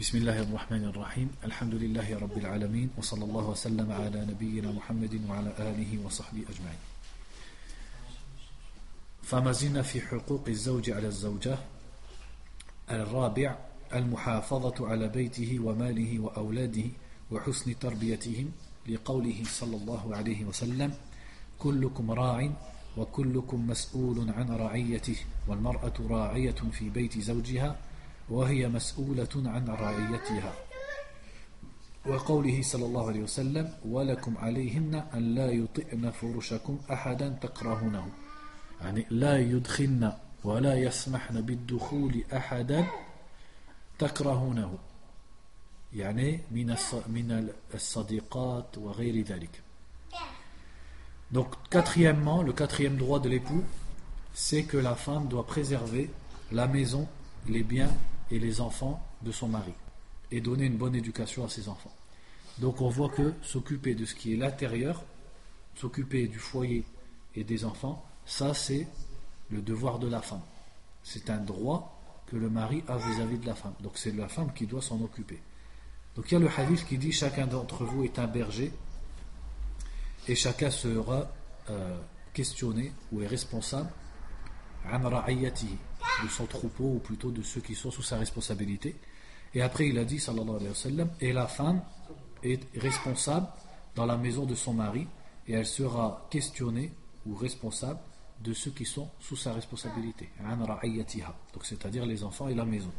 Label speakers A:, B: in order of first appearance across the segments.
A: بسم الله الرحمن الرحيم. الحمد لله رب العالمين وصلى الله وسلم على نبينا محمد وعلى آله وصحبه أجمعين. فما زلنا في حقوق الزوج على الزوجة. الرابع المحافظة على بيته وماله وأولاده وحسن تربيتهم لقوله صلى الله عليه وسلم كلكم راع وكلكم مسؤول عن رعيته والمرأة راعية في بيت زوجها وهي مسؤولة عن رعيتها. وقوله صلى الله عليه وسلم ولكم عليهن أن لا يطئن فرشكم أحدا تكرهونه. يعني لا يدخلن ولا يسمحن بالدخول أحدا تكرهونه. يعني من من الصديقات وغير ذلك. Donc, quatrièmement, le quatrième droit de l'époux, c'est que la femme doit préserver la maison, les biens et les enfants de son mari et donner une bonne éducation à ses enfants. Donc on voit que s'occuper de ce qui est l'intérieur, s'occuper du foyer et des enfants, ça c'est le devoir de la femme. C'est un droit que le mari a vis-à-vis de la femme. Donc c'est la femme qui doit s'en occuper. Donc il y a le hadith qui dit chacun d'entre vous est un berger et chacun sera euh, questionné ou est responsable de son troupeau ou plutôt de ceux qui sont sous sa responsabilité. Et après il a dit sallallahu alayhi wa sallam et la femme est responsable dans la maison de son mari et elle sera questionnée ou responsable de ceux qui sont sous sa responsabilité. Donc c'est-à-dire les enfants et la maison.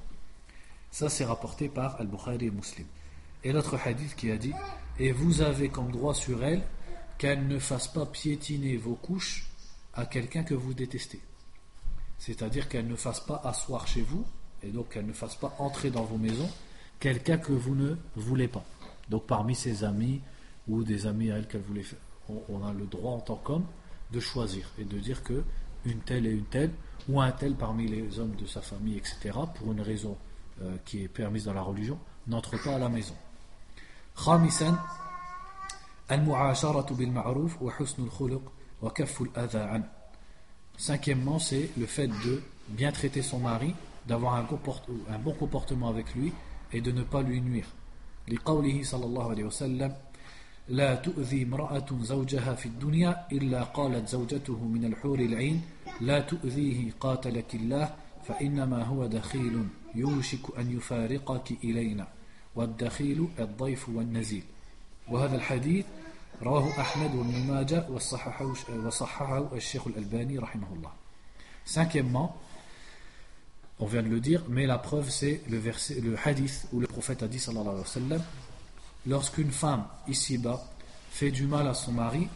A: Ça c'est rapporté par Al-Bukhari et Muslim. Et l'autre hadith qui a dit Et vous avez comme droit sur elle qu'elle ne fasse pas piétiner vos couches à quelqu'un que vous détestez. C'est-à-dire qu'elle ne fasse pas asseoir chez vous, et donc qu'elle ne fasse pas entrer dans vos maisons quelqu'un que vous ne voulez pas. Donc parmi ses amis ou des amis à elle qu'elle voulait faire, on, a le droit en tant qu'homme de choisir et de dire que une telle et une telle, ou un tel parmi les hommes de sa famille, etc., pour une raison euh, qui est permise dans la religion, n'entre pas à la maison. Cinquièmement, c'est le fait de bien traiter son mari, d'avoir un, un, bon comportement avec lui et de ne pas lui nuire. لقوله صلى الله عليه وسلم لا تؤذي امرأة زوجها في الدنيا إلا قالت زوجته من الحور العين لا تؤذيه قاتلك الله فإنما هو دخيل يوشك أن يفارقك إلينا والدخيل الضيف والنزيل وهذا الحديث رواه أحمد وابن ماجه وصححه, وصححه الشيخ الألباني رحمه الله Cinquièmement, on vient de le dire, mais la preuve c'est le verset, le hadith où le prophète a dit sallallahu alayhi wa sallam, lorsqu'une femme ici-bas fait du mal à son mari,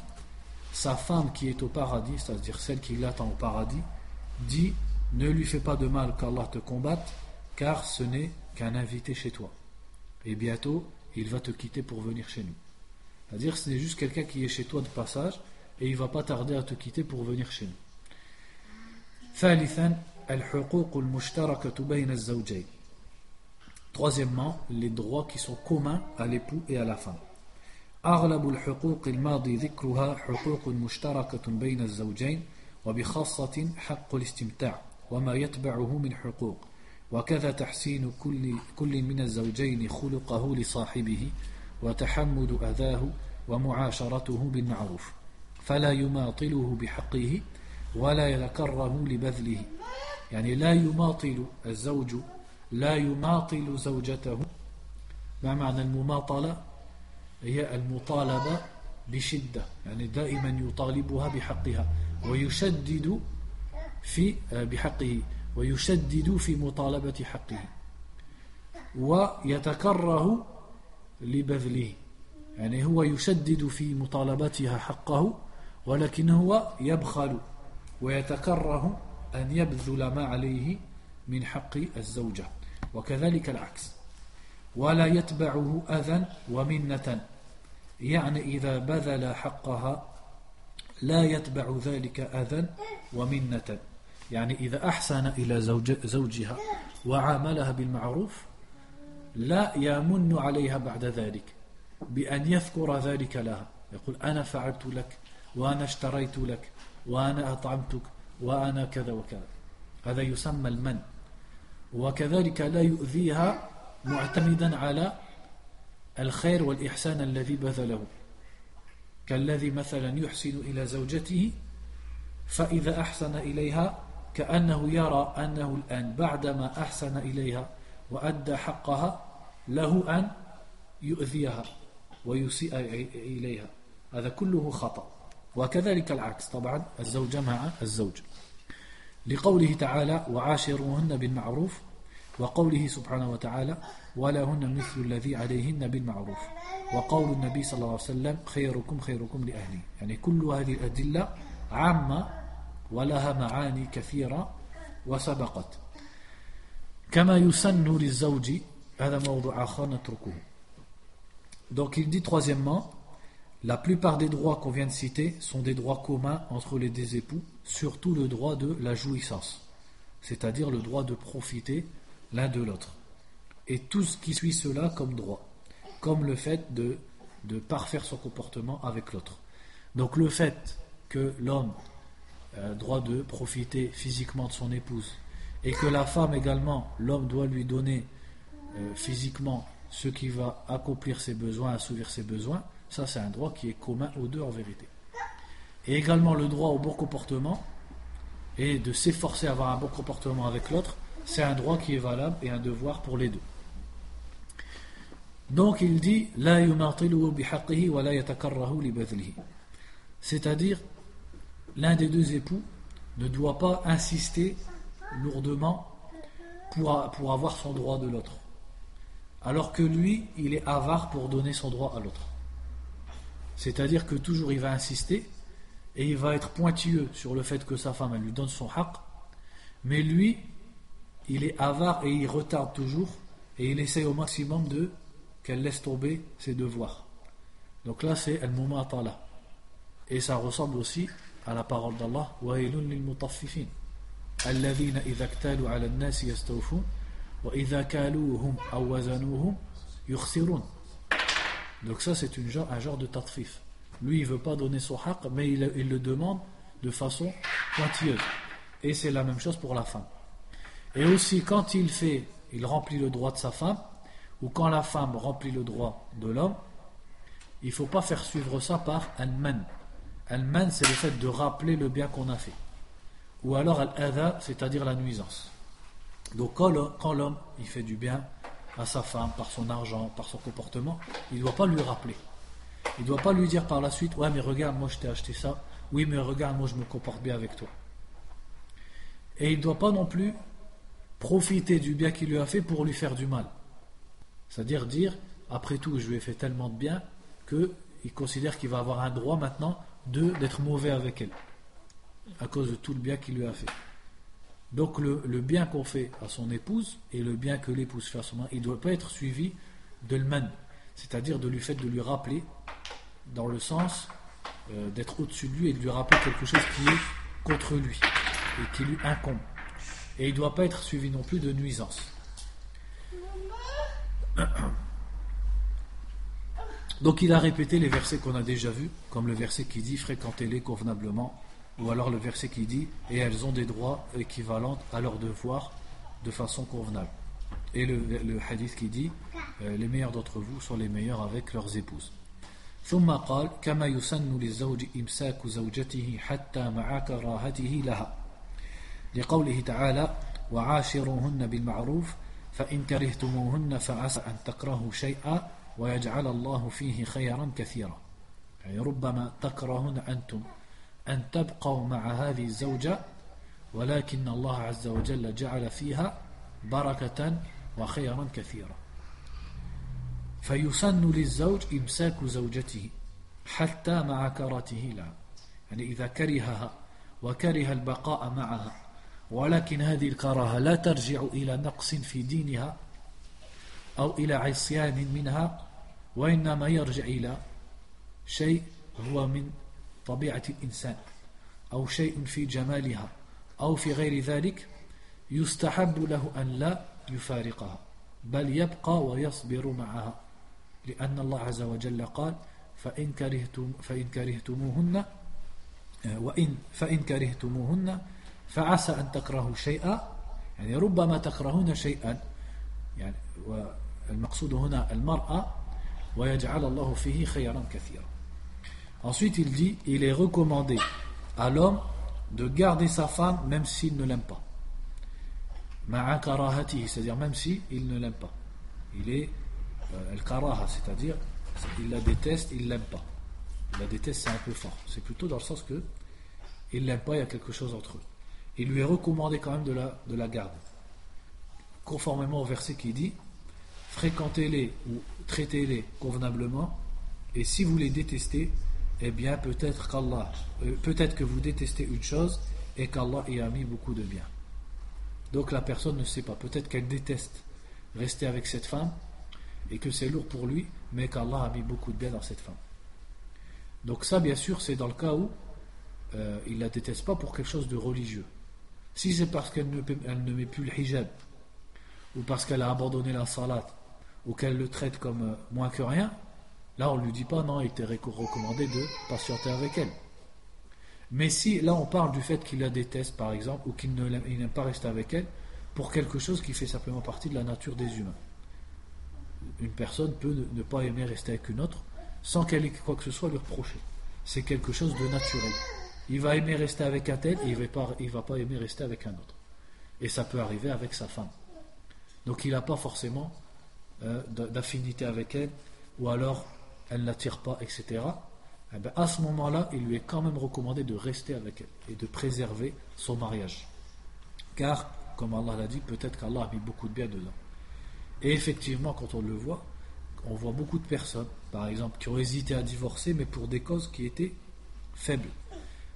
A: sa femme qui est au paradis, c'est-à-dire celle qui l'attend au paradis, dit ne lui fais pas de mal qu'Allah te combatte, car ce n'est qu'un invité chez toi. Et bientôt, il va te quitter pour venir chez nous. C'est-à-dire c'est juste quelqu'un qui est chez toi de passage et il va pas tarder à te quitter pour venir chez nous. Troisièmement, les droits qui sont communs à l'époux et à la femme. أغلب الحقوق الماضي ذكرها حقوق مشتركة بين الزوجين وبخاصة حق الاستمتاع وما يتبعه من حقوق وكذا تحسين كل, كل من الزوجين خلقه لصاحبه وتحمل أذاه ومعاشرته بالمعروف فلا يماطله بحقه ولا يتكره لبذله. يعني لا يماطل الزوج لا يماطل زوجته. ما معنى المماطلة؟ هي المطالبة بشدة يعني دائما يطالبها بحقها ويشدد في بحقه ويشدد في مطالبة حقه. ويتكره لبذله. يعني هو يشدد في مطالبتها حقه ولكن هو يبخل ويتكره أن يبذل ما عليه من حق الزوجة. وكذلك العكس. ولا يتبعه أذى ومنة. يعني إذا بذل حقها لا يتبع ذلك أذى ومنة. يعني إذا أحسن إلى زوج زوجها وعاملها بالمعروف لا يمن عليها بعد ذلك بأن يذكر ذلك لها. يقول أنا فعلت لك وأنا اشتريت لك وأنا أطعمتك وأنا كذا وكذا. هذا يسمى المن. وكذلك لا يؤذيها معتمدا على الخير والإحسان الذي بذله. كالذي مثلا يحسن إلى زوجته فإذا أحسن إليها كأنه يرى أنه الآن بعدما أحسن إليها وأدى حقها له أن يؤذيها ويسيء إليها. هذا كله خطأ. وكذلك العكس. طبعا الزوجة مع الزوج. لقوله تعالى وعاشروهن بالمعروف وقوله سبحانه وتعالى ولهن مثل الذي عليهن بالمعروف وقول النبي صلى الله عليه وسلم خيركم خيركم لأهلي يعني كل هذه الأدلة عامة ولها معاني كثيرة وسبقت. كما يسن للزوج Donc il dit troisièmement, la plupart des droits qu'on vient de citer sont des droits communs entre les deux époux, surtout le droit de la jouissance, c'est-à-dire le droit de profiter l'un de l'autre. Et tout ce qui suit cela comme droit, comme le fait de, parfaire son comportement avec l'autre. Donc le fait que l'homme a droit de profiter physiquement de son épouse et que la femme également, l'homme doit lui donner euh, physiquement ce qui va accomplir ses besoins, assouvir ses besoins, ça c'est un droit qui est commun aux deux en vérité. Et également le droit au bon comportement et de s'efforcer à avoir un bon comportement avec l'autre, c'est un droit qui est valable et un devoir pour les deux. Donc il dit C'est-à-dire l'un des deux époux ne doit pas insister lourdement pour, pour avoir son droit de l'autre alors que lui, il est avare pour donner son droit à l'autre. C'est-à-dire que toujours il va insister et il va être pointilleux sur le fait que sa femme elle lui donne son haq, mais lui, il est avare et il retarde toujours et il essaye au maximum de qu'elle laisse tomber ses devoirs. Donc là, c'est al mumatala Et ça ressemble aussi à la parole d'Allah, wa lil mutaffifin, ala nas وإذا كالوهم أو وزنوهم يخسرون donc ça c'est une genre, un genre de tatfif lui il veut pas donner son haq mais il, il le demande de façon pointilleuse et c'est la même chose pour la femme et aussi quand il fait il remplit le droit de sa femme ou quand la femme remplit le droit de l'homme il faut pas faire suivre ça par un man un man c'est le fait de rappeler le bien qu'on a fait ou alors al-adha, c'est-à-dire la nuisance. Donc quand l'homme il fait du bien à sa femme par son argent, par son comportement, il ne doit pas lui rappeler. Il ne doit pas lui dire par la suite Ouais, mais regarde, moi je t'ai acheté ça. Oui, mais regarde, moi je me comporte bien avec toi. Et il ne doit pas non plus profiter du bien qu'il lui a fait pour lui faire du mal. C'est-à-dire dire Après tout, je lui ai fait tellement de bien qu'il considère qu'il va avoir un droit maintenant d'être mauvais avec elle à cause de tout le bien qu'il lui a fait. Donc le, bien qu'on fait à son épouse et le bien que l'épouse fait à son mari, il ne doit pas être suivi de l'man, c'est-à-dire de lui fait de lui rappeler dans le sens euh, d'être au-dessus de lui et de lui rappeler quelque chose qui est contre lui et qui lui incombe. Et il ne doit pas être suivi non plus de nuisance. Donc il a répété les versets qu'on a déjà vus, comme le verset qui dit fréquentez-les convenablement ou alors le verset qui dit et elles ont des droits équivalents à leurs devoirs de façon convenable. Et le, le hadith qui dit euh, les meilleurs d'entre vous sont les meilleurs avec leurs épouses. ثم قال كما يسن للزوج إمساك زوجته حتى مع كراهته لها لقوله تعالى وعاشروهن بالمعروف فإن كرهتموهن فعسى أن تكرهوا شيئا ويجعل الله فيه خيرا كثيرا يعني ربما تكرهن أنتم أن تبقوا مع هذه الزوجة ولكن الله عز وجل جعل فيها بركة وخيرا كثيرا. فيسن للزوج إمساك زوجته حتى مع كرته لها يعني إذا كرهها وكره البقاء معها ولكن هذه الكراهة لا ترجع إلى نقص في دينها أو إلى عصيان منها وإنما يرجع إلى شيء هو من طبيعة الإنسان أو شيء في جمالها أو في غير ذلك يستحب له أن لا يفارقها بل يبقى ويصبر معها. لأن الله عز وجل قال فإن, كرهتم فإن كرهتموهن وإن فإن كرهتموهن فعسى أن تكرهوا شيئا. يعني ربما تكرهون شيئا يعني Ensuite, il dit il est recommandé à l'homme de garder sa femme même s'il ne l'aime pas. C'est-à-dire même s'il ne l'aime pas. Il est euh, karaha cest c'est-à-dire il la déteste, il l'aime pas. Il la déteste, c'est un peu fort. C'est plutôt dans le sens que il l'aime pas, il y a quelque chose entre eux. Il lui est recommandé quand même de la, de la garder. Conformément au verset qui dit fréquentez-les ou traitez-les convenablement, et si vous les détestez, eh bien peut-être qu'Allah, euh, peut-être que vous détestez une chose et qu'Allah y a mis beaucoup de bien. Donc la personne ne sait pas. Peut-être qu'elle déteste rester avec cette femme et que c'est lourd pour lui, mais qu'Allah a mis beaucoup de bien dans cette femme. Donc ça, bien sûr, c'est dans le cas où euh, il la déteste pas pour quelque chose de religieux. Si c'est parce qu'elle ne, met plus le hijab, ou parce qu'elle a abandonné la salat, ou qu'elle le traite comme euh, moins que rien, là on ne lui dit pas non, il était recommandé de patienter avec elle. Mais si là on parle du fait qu'il la déteste par exemple, ou qu'il n'aime pas rester avec elle, pour quelque chose qui fait simplement partie de la nature des humains. Une personne peut ne pas aimer rester avec une autre sans qu'elle ait quoi que ce soit lui reprocher. C'est quelque chose de naturel. Il va aimer rester avec un tel et il ne va, pas, aimer rester avec un autre. Et ça peut arriver avec sa femme. Donc il n'a pas forcément euh, d'affinité avec elle, ou alors elle ne l'attire pas, etc. Eh ben, à ce moment-là, il lui est quand même recommandé de rester avec elle et de préserver son mariage. Car, comme Allah l'a dit, peut-être qu'Allah a mis beaucoup de bien dedans. Et effectivement, quand on le voit, on voit beaucoup de personnes, par exemple, qui ont hésité à divorcer, mais pour des causes qui étaient faibles.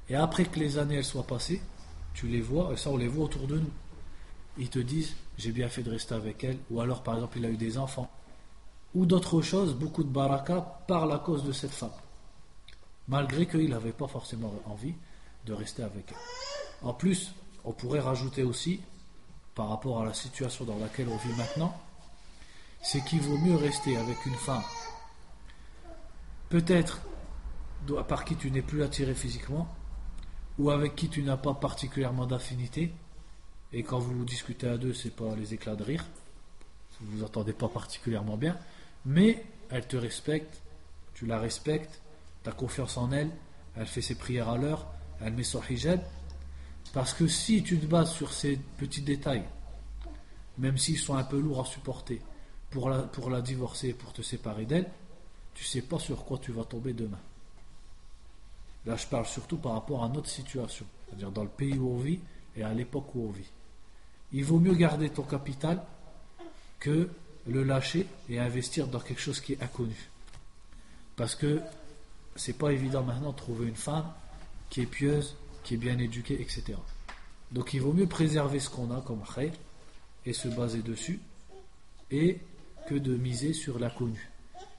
A: Et après que les années elles soient passées, tu les vois, et ça on les voit autour de nous. Ils te disent, j'ai bien fait de rester avec elle, ou alors par exemple il a eu des enfants, ou d'autres choses, beaucoup de baraka par la cause de cette femme, malgré qu'il n'avait pas forcément envie de rester avec elle. En plus, on pourrait rajouter aussi, par rapport à la situation dans laquelle on vit maintenant, c'est qu'il vaut mieux rester avec une femme, peut-être par qui tu n'es plus attiré physiquement, ou avec qui tu n'as pas particulièrement d'affinité, et quand vous discutez à deux, c'est pas les éclats de rire, vous vous entendez pas particulièrement bien, mais elle te respecte, tu la respectes, tu as confiance en elle, elle fait ses prières à l'heure, elle met son hijab, parce que si tu te bases sur ces petits détails, même s'ils sont un peu lourds à supporter, pour la, pour la divorcer, pour te séparer d'elle, tu sais pas sur quoi tu vas tomber demain. Là, je parle surtout par rapport à notre situation, c'est-à-dire dans le pays où on vit et à l'époque où on vit. Il vaut mieux garder ton capital que le lâcher et investir dans quelque chose qui est inconnu. Parce que c'est pas évident maintenant de trouver une femme qui est pieuse, qui est bien éduquée, etc. Donc il vaut mieux préserver ce qu'on a comme khayr et se baser dessus et que de miser sur l'inconnu.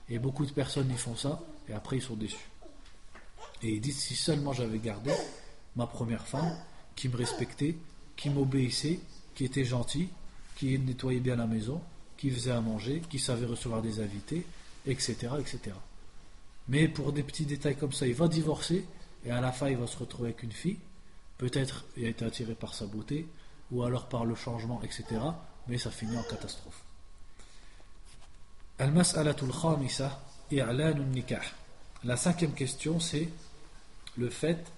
A: Et beaucoup de personnes y font ça et après ils sont déçus. Et ils disent si seulement j'avais gardé ma première femme qui me respectait, qui m'obéissait, qui était gentil, qui nettoyait bien la maison, qui faisait à manger, qui savait recevoir des invités, etc., etc. Mais pour des petits détails comme ça, il va divorcer et à la fin il va se retrouver avec une fille. Peut-être il a été attiré par sa beauté ou alors par le changement, etc. Mais ça finit en catastrophe. La cinquième question, c'est le fait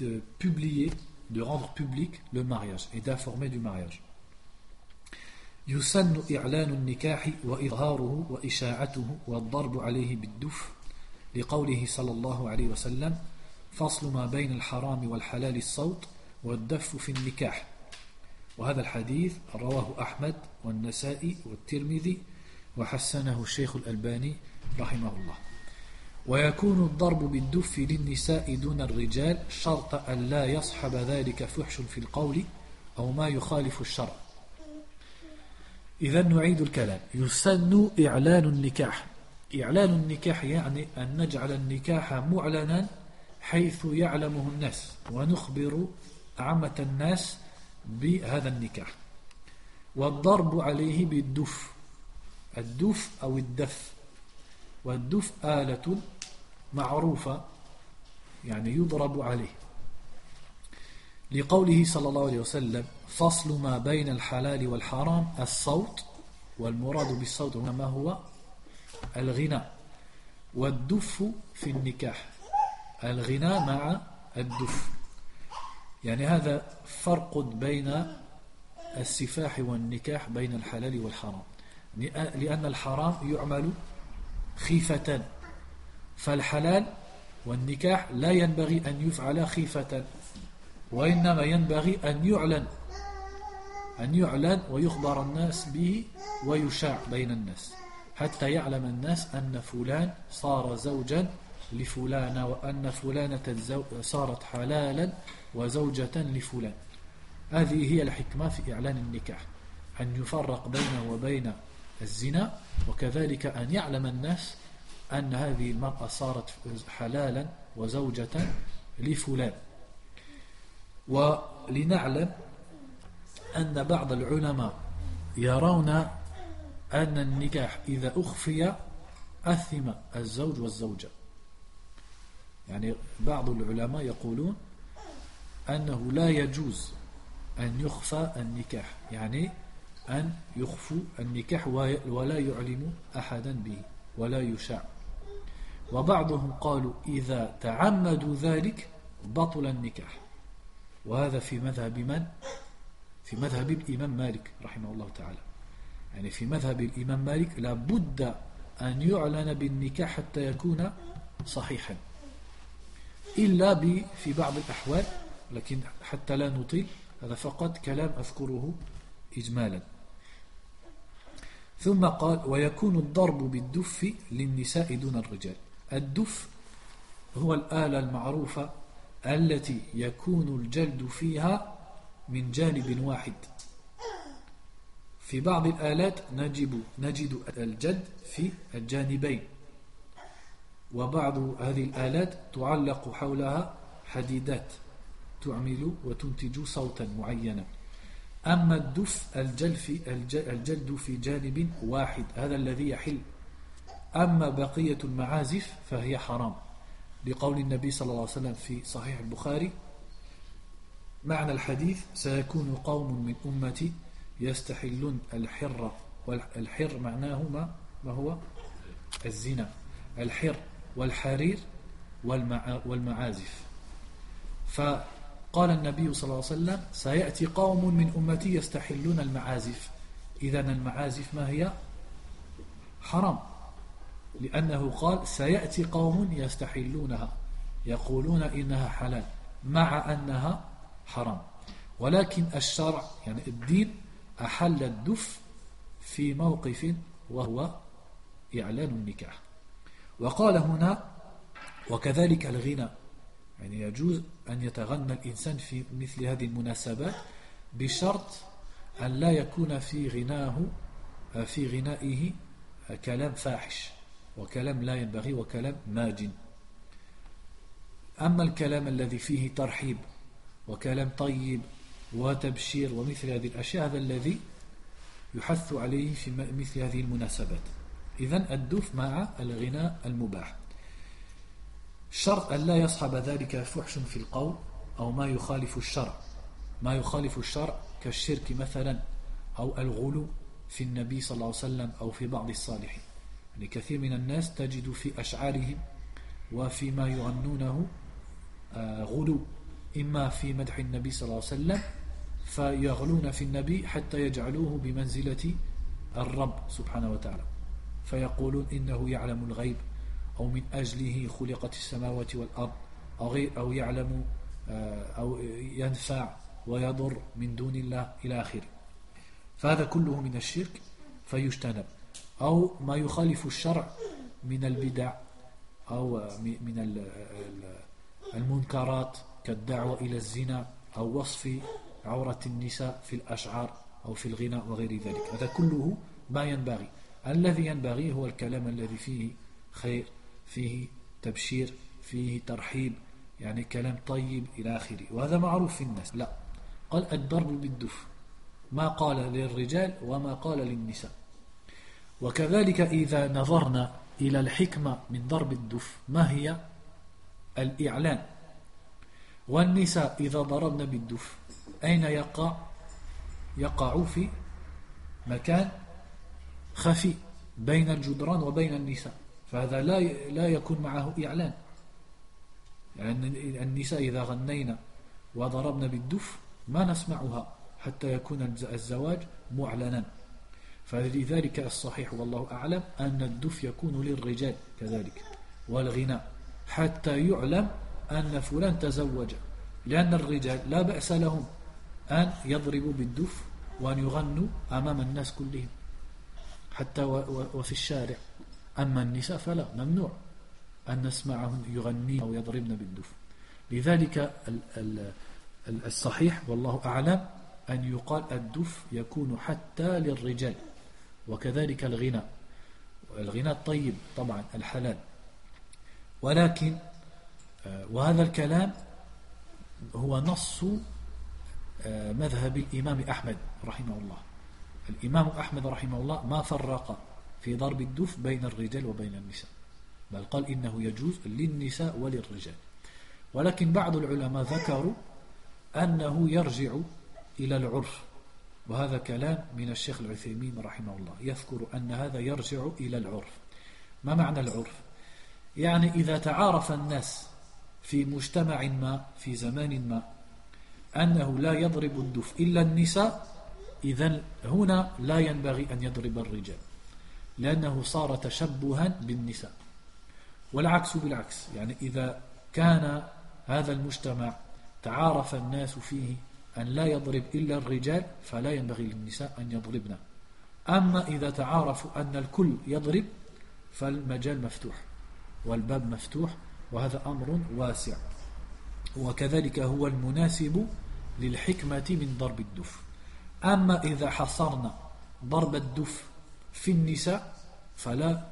A: de publier de rendre public le mariage et d'informer du mariage. يسن إعلان النكاح وإظهاره وإشاعته والضرب عليه بالدف لقوله صلى الله عليه وسلم فصل ما بين الحرام والحلال الصوت والدف في النكاح. وهذا الحديث رواه أحمد والنسائي والترمذي وحسنه الشيخ الألباني رحمه الله. ويكون الضرب بالدف للنساء دون الرجال شرط أن لا يصحب ذلك فحش في القول أو ما يخالف الشرع. إذا نعيد الكلام. يسن إعلان النكاح. إعلان النكاح يعني أن نجعل النكاح معلنا حيث يعلمه الناس ونخبر عامة الناس بهذا النكاح. والضرب عليه بالدف. الدف أو الدف. والدف آلة معروفة يعني يضرب عليه. لقوله صلى الله عليه وسلم فصل ما بين الحلال والحرام الصوت والمراد بالصوت هنا ما هو؟ الغناء. والدف في النكاح. الغناء مع الدف. يعني هذا فرق بين السفاح والنكاح بين الحلال والحرام. لأن الحرام يعمل خيفة. فالحلال والنكاح لا ينبغي أن يفعل خيفة وإنما ينبغي أن يعلن. أن يعلن ويخبر الناس به ويشاع بين الناس حتى يعلم الناس أن فلان صار زوجا لفلانة وأن فلانة صارت حلالا وزوجة لفلان. هذه هي الحكمة في إعلان النكاح أن يفرق بينه وبين الزنا وكذلك أن يعلم الناس أن هذه المرأة صارت حلالا وزوجة لفلان. ولنعلم أن بعض العلماء يرون أن النكاح إذا أخفي أثم الزوج والزوجة. يعني بعض العلماء يقولون أنه لا يجوز أن يخفى النكاح يعني أن يخفوا النكاح ولا يعلم أحدا به ولا يشاع. وبعضهم قالوا إذا تعمدوا ذلك بطل النكاح. وهذا في مذهب من؟ في مذهب الإمام مالك رحمه الله تعالى. يعني في مذهب الإمام مالك لابد أن يعلن بالنكاح حتى يكون صحيحا. إلا في بعض الأحوال لكن حتى لا نطيل هذا فقط كلام أذكره إجمالا. ثم قال ويكون الضرب بالدف للنساء دون الرجال. الدف هو الآلة المعروفة التي يكون الجلد فيها من جانب واحد. في بعض الآلات نجد, نجد الجلد في الجانبين. وبعض هذه الآلات تعلق حولها حديدات تعمل وتنتج صوتا معينا. أما الدف الجلد في, الجلد في جانب واحد هذا الذي يحل. أما بقية المعازف فهي حرام. لقول النبي صلى الله عليه وسلم في صحيح البخاري معنى الحديث سيكون قوم من أمتي يستحلون الحر والحر معناه ما, ما هو؟ الزنا. الحر والحرير والمعازف. فقال النبي صلى الله عليه وسلم سيأتي قوم من أمتي يستحلون المعازف. إذا المعازف ما هي؟ حرام. لأنه قال سيأتي قوم يستحلونها. يقولون إنها حلال مع أنها حرام. ولكن الشرع يعني الدين أحل الدف في موقف وهو إعلان النكاح. وقال هنا وكذلك الغنى. يعني يجوز أن يتغنى الإنسان في مثل هذه المناسبات بشرط أن لا يكون في غناه في غنائه كلام فاحش وكلام لا ينبغي وكلام ماج أما الكلام الذي فيه ترحيب وكلام طيب وتبشير ومثل هذه الأشياء هذا الذي يحث عليه في مثل هذه المناسبات. إذن الدف مع الغناء المباح. شرط أن لا يصحب ذلك فحش في القول أو ما يخالف الشرع. ما يخالف الشرع كالشرك مثلا أو الغلو في النبي صلى الله عليه وسلم أو في بعض الصالحين. يعني كثير من الناس تجد في أشعارهم وفيما يغنونه آه، غلو. إما في مدح النبي صلى الله عليه وسلم فيغلون في النبي حتى يجعلوه بمنزلة الرب سبحانه وتعالى. فيقولون إنه يعلم الغيب أو من أجله خلقت السماوات والأرض أو, غير أو يعلم آه، أو ينفع ويضر من دون الله إلى آخره. فهذا كله من الشرك فيجتنب. أو ما يخالف الشرع من البدع أو من المنكرات كالدعوة إلى الزنا أو وصف عورة النساء في الأشعار أو في الغناء وغير ذلك. هذا كله ما ينبغي. الذي ينبغي هو الكلام الذي فيه خير فيه تبشير فيه ترحيب يعني كلام طيب إلى آخره. وهذا معروف في الناس. لا. قال الضرب بالدف. ما قال للرجال وما قال للنساء. وكذلك إذا نظرنا إلى الحكمة من ضرب الدف ما هي؟ الإعلان. والنساء إذا ضربن بالدف. أين يقع؟ يقع في مكان خفي بين الجدران وبين النساء. فهذا لا لا يكون معه إعلان. يعني النساء إذا غنينا وضربنا بالدف ما نسمعها حتى يكون الزواج معلنا. فلذلك الصحيح والله أعلم أن الدف يكون للرجال كذلك والغناء حتى يعلم أن فلان تزوج لأن الرجال لا بأس لهم أن يضربوا بالدف وأن يغنوا أمام الناس كلهم حتى وفي الشارع. أما النساء فلا ممنوع أن نسمعهن يغنين أو يضربن بالدف. لذلك الصحيح والله أعلم أن يقال الدف يكون حتى للرجال وكذلك الغناء. الغناء الطيب طبعا الحلال. ولكن وهذا الكلام هو نص آه، مذهب الإمام أحمد رحمه الله. الإمام أحمد رحمه الله ما فرق في ضرب الدف بين الرجال وبين النساء بل قال إنه يجوز للنساء وللرجال. ولكن بعض العلماء ذكروا أنه يرجع إلى العرف وهذا كلام من الشيخ العثيمين رحمه الله. يذكر أن هذا يرجع إلى العرف. ما معنى العرف؟ يعني إذا تعارف الناس في مجتمع ما في زمان ما. أنه لا يضرب الدف إلا النساء. إذا هنا لا ينبغي أن يضرب الرجال لأنه صار تشبها بالنساء. والعكس بالعكس يعني إذا كان هذا المجتمع تعارف الناس فيه أن لا يضرب إلا الرجال فلا ينبغي للنساء أن يضربن. أما إذا تعارفوا أن الكل يضرب فالمجال مفتوح والباب مفتوح وهذا أمر واسع وكذلك هو المناسب للحكمة من ضرب الدف أما إذا حصرنا ضرب الدف في النساء فلا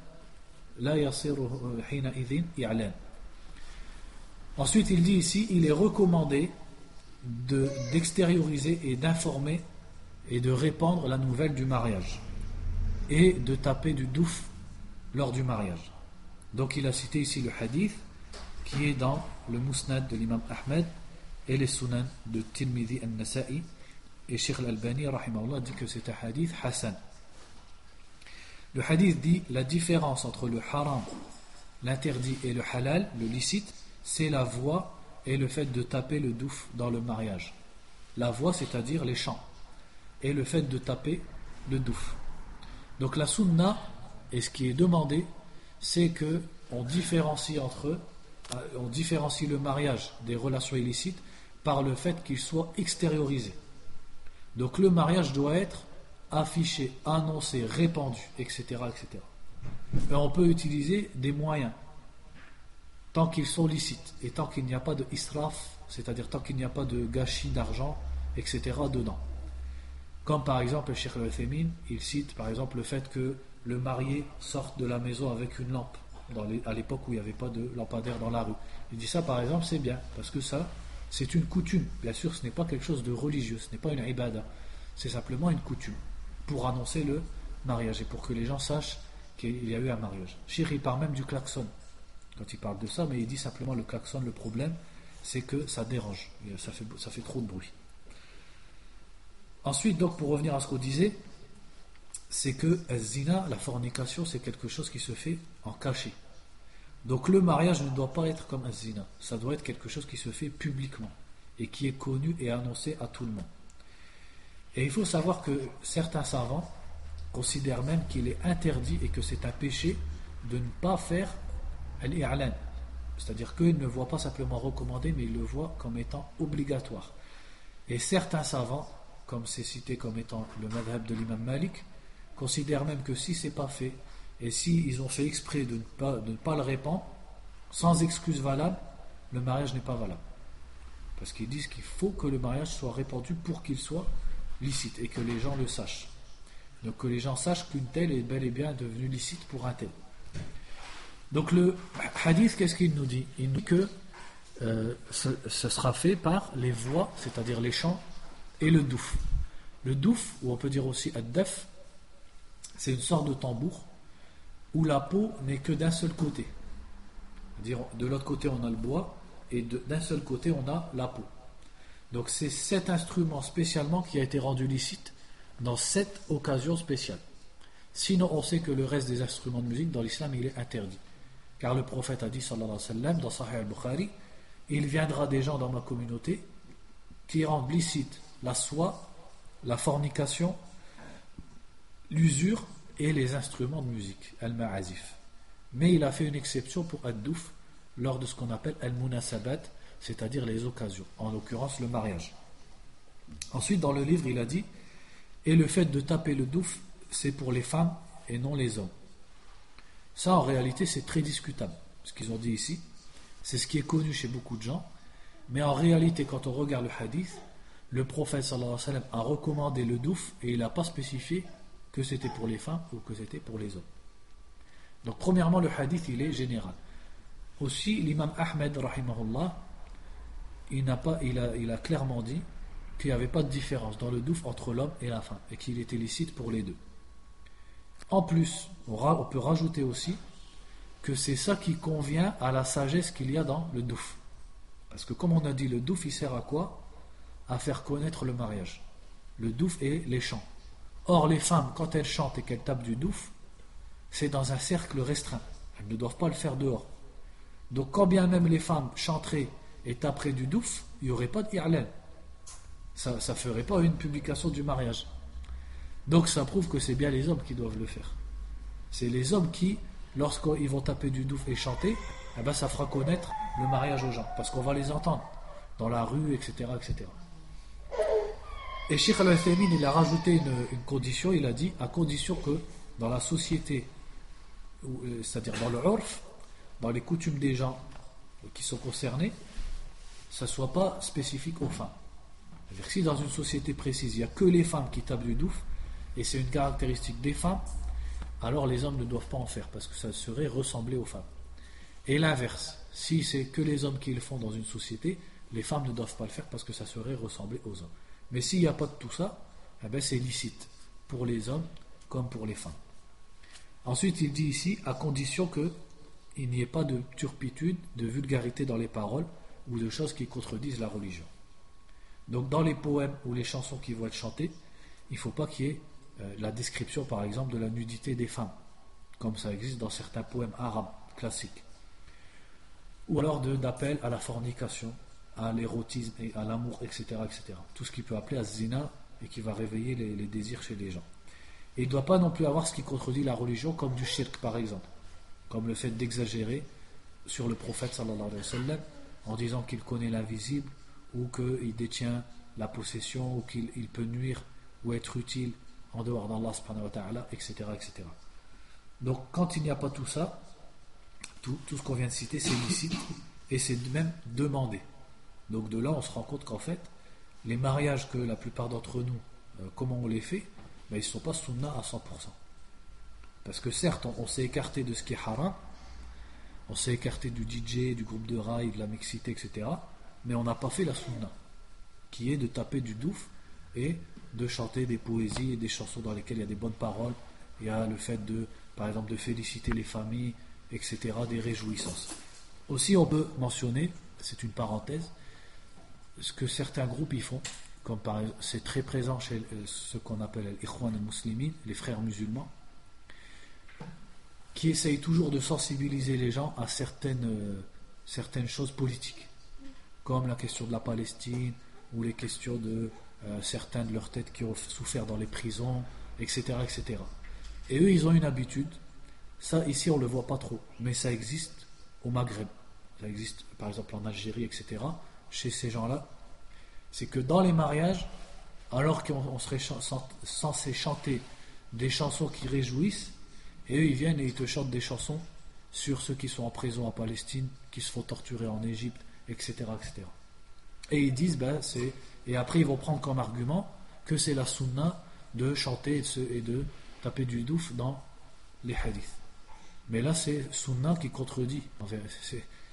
A: لا يصير حينئذ إعلان Ensuite, il dit ici, il est recommandé d'extérioriser et d'informer et de répandre la nouvelle du mariage et de taper du douf lors du mariage. Donc il a cité ici le hadith qui est dans le Musnad de l'imam Ahmed et les Sunan de Tirmidhi al-Nasa'i et Sheikh al-Albani dit que c'est un hadith Hassan. Le hadith dit la différence entre le haram, l'interdit et le halal, le licite, c'est la voix et le fait de taper le douf dans le mariage. La voix, c'est-à-dire les chants, et le fait de taper le douf. Donc la sunna, et ce qui est demandé, c'est que on différencie entre on différencie le mariage des relations illicites par le fait qu'il soit extériorisé. Donc le mariage doit être affiché, annoncé, répandu, etc. etc. Et on peut utiliser des moyens tant qu'ils sont licites et tant qu'il n'y a pas de israf, c'est-à-dire tant qu'il n'y a pas de gâchis d'argent, etc. dedans. Comme par exemple le Cheikh al il cite par exemple le fait que le marié sorte de la maison avec une lampe, à l'époque où il n'y avait pas de lampadaire dans la rue. Il dit ça par exemple c'est bien, parce que ça c'est une coutume. Bien sûr ce n'est pas quelque chose de religieux, ce n'est pas une ibada, c'est simplement une coutume pour annoncer le mariage et pour que les gens sachent qu'il y a eu un mariage. Cheikh il parle même du klaxon quand il parle de ça, mais il dit simplement le klaxon, le problème, c'est que ça dérange, ça fait, ça fait trop de bruit. Ensuite, donc, pour revenir à ce qu'on disait, c'est que zina, la fornication, c'est quelque chose qui se fait en cachet. Donc le mariage ne doit pas être comme un zina, ça doit être quelque chose qui se fait publiquement et qui est connu et annoncé à tout le monde. Et il faut savoir que certains savants considèrent même qu'il est interdit et que c'est un péché de ne pas faire c'est-à-dire qu'ils ne voient pas simplement recommandé, mais ils le voient comme étant obligatoire. Et certains savants, comme c'est cité comme étant le madhab de l'imam Malik, considèrent même que si c'est pas fait, et si ils ont fait exprès de ne pas, ne pas le répandre, sans excuse valable, le mariage n'est pas valable. Parce qu'ils disent qu'il faut que le mariage soit répandu pour qu'il soit licite et que les gens le sachent. Donc que les gens sachent qu'une telle est bel et bien devenue licite pour un tel. Donc le hadith, qu'est-ce qu'il nous dit? Il nous dit que euh, ce, sera fait par les voix, c'est-à-dire les chants, et le douf. Le douf, ou on peut dire aussi ad-daf, c'est une sorte de tambour où la peau n'est que d'un seul côté. De l'autre côté on a le bois et d'un seul côté on a la peau. Donc c'est cet instrument spécialement qui a été rendu licite dans cette occasion spéciale. Sinon, on sait que le reste des instruments de musique dans l'islam, il est interdit. Car le prophète a dit, sallallahu alayhi wa dans Sahih al-Bukhari, il viendra des gens dans ma communauté qui rendent licite la soie, la fornication, l'usure et les instruments de musique, al-ma'azif. Mais il a fait une exception pour ad-douf lors de ce qu'on appelle al-munasabat, c'est-à-dire les occasions, en l'occurrence le mariage. Ensuite, dans le livre, il a dit Et le fait de taper le douf, c'est pour les femmes et non les hommes. Ça, en réalité, c'est très discutable, ce qu'ils ont dit ici. C'est ce qui est connu chez beaucoup de gens. Mais en réalité, quand on regarde le hadith, le prophète sallallahu alayhi a recommandé le douf et il n'a pas spécifié que c'était pour les femmes ou que c'était pour les hommes. Donc, premièrement, le hadith, il est général. Aussi, l'imam Ahmed, rahimahullah, il, a clairement dit qu'il n'y avait pas de différence dans le douf entre l'homme et la femme et qu'il était licite pour les deux. En plus, on, peut rajouter aussi que c'est ça qui convient à la sagesse qu'il y a dans le douf. Parce que comme on a dit, le douf, il sert à quoi? À faire connaître le mariage. Le douf et les chants. Or, les femmes, quand elles chantent et qu'elles tapent du douf, c'est dans un cercle restreint. Elles ne doivent pas le faire dehors. Donc, quand bien même les femmes chanteraient et taperaient du douf, il n'y aurait pas d'irlène. Ça ne ferait pas une publication du mariage. Donc ça prouve que c'est bien les hommes qui doivent le faire. C'est les hommes qui, lorsqu'ils vont taper du douf et chanter, eh ben ça fera connaître le mariage aux gens, parce qu'on va les entendre dans la rue, etc. etc. Et Sheikh al il a rajouté une, condition, il a dit, à condition que dans la société, euh, c'est-à-dire dans le urf, dans les coutumes des gens qui sont concernés, ça ne soit pas spécifique aux femmes. C'est-à-dire si dans une société précise, il n'y a que les femmes qui tapent du douf, et c'est une caractéristique des femmes, alors les hommes ne doivent pas en faire parce que ça serait ressembler aux femmes. Et l'inverse, si c'est que les hommes qui le font dans une société, les femmes ne doivent pas le faire parce que ça serait ressembler aux hommes. Mais s'il n'y a pas de tout ça, eh ben c'est licite pour les hommes comme pour les femmes. Ensuite, il dit ici, à condition qu'il n'y ait pas de turpitude, de vulgarité dans les paroles ou de choses qui contredisent la religion. Donc, dans les poèmes ou les chansons qui vont être chantées, il ne faut pas qu'il y ait euh, la description par exemple de la nudité des femmes, comme ça existe dans certains poèmes arabes classiques. Ou alors d'appel à la fornication, à l'érotisme et à l'amour, etc., etc. Tout ce qui peut appeler à zina et qui va réveiller les, désirs chez les gens. Et il ne doit pas non plus avoir ce qui contredit la religion, comme du shirk par exemple, comme le fait d'exagérer sur le prophète sallallahu alayhi wa en disant qu'il connaît l'invisible ou qu'il détient la possession ou qu'il peut nuire ou être utile en dehors d'Allah, etc., etc. Donc, quand il n'y a pas tout ça, tout, tout ce qu'on vient de citer, c'est licite et c'est même demandé. Donc, de là, on se rend compte qu'en fait, les mariages que la plupart d'entre nous, euh, comment on les fait, ben, ils ne sont pas sunna à 100%. Parce que certes, on, s'est écarté de ce qui est haram, on s'est écarté du DJ, du groupe de rail, de la mixité, etc. Mais on n'a pas fait la sunna, qui est de taper du douf et de chanter des poésies et des chansons dans lesquelles il y a des bonnes paroles. Il y a le fait de, par exemple, de féliciter les familles, etc., des réjouissances. Aussi, on peut mentionner, c'est une parenthèse, ce que certains groupes y font, c'est très présent chez euh, ce qu'on appelle les Ikhwan al-Muslimin, les frères musulmans, qui essayent toujours de sensibiliser les gens à certaines, euh, certaines choses politiques, comme la question de la Palestine ou les questions de euh, certains de leurs têtes qui ont souffert dans les prisons, etc., etc. Et eux, ils ont une habitude. Ça, ici, on ne le voit pas trop, mais ça existe au Maghreb. Ça existe, par exemple, en Algérie, etc. Chez ces gens-là, c'est que dans les mariages, alors qu'on serait censé chanter des chansons qui réjouissent, et eux, ils viennent et ils te chantent des chansons sur ceux qui sont en prison en Palestine, qui se font torturer en Égypte, etc., etc. Et ils disent, ben, c'est et après, ils vont prendre comme argument que c'est la sunna de chanter et de, taper du douf dans les hadiths. Mais là, c'est sunna qui contredit.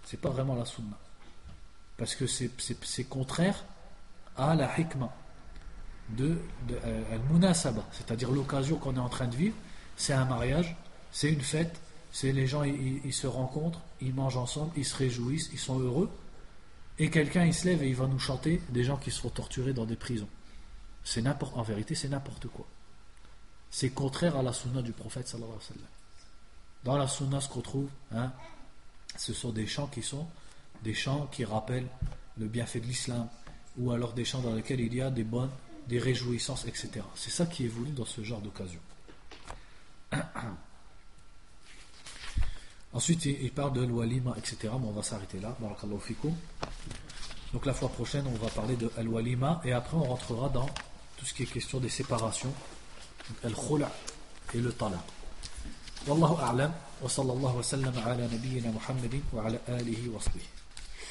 A: C'est pas vraiment la sunna. Parce que c'est contraire à la hikmah de, de euh, al-munasaba, c'est-à-dire l'occasion qu'on est en train de vivre. C'est un mariage, c'est une fête, c'est les gens, ils se rencontrent, ils mangent ensemble, ils se réjouissent, ils sont heureux et quelqu'un il se lève et il va nous chanter des gens qui seront torturés dans des prisons. C'est n'importe, en vérité, c'est n'importe quoi. c'est contraire à la sunna du prophète sallallahu alayhi wa sallam. Dans la sunna, ce qu'on trouve, hein, ce sont des chants qui sont des chants qui rappellent le bienfait de l'islam, ou alors des chants dans lesquels il y a des bonnes, des réjouissances, etc. C'est ça qui est voulu dans ce genre d'occasion. Ensuite, il parle de l'walima, etc. Mais on va s'arrêter là. Donc la fois prochaine, on va parler de al-walima et après on rentrera dans tout ce qui est question des séparations, al-khula et le talaq. Wallahu a'lam wa sallallahu wa sallam ala nabiyyina Muhammadin wa ala alihi wa.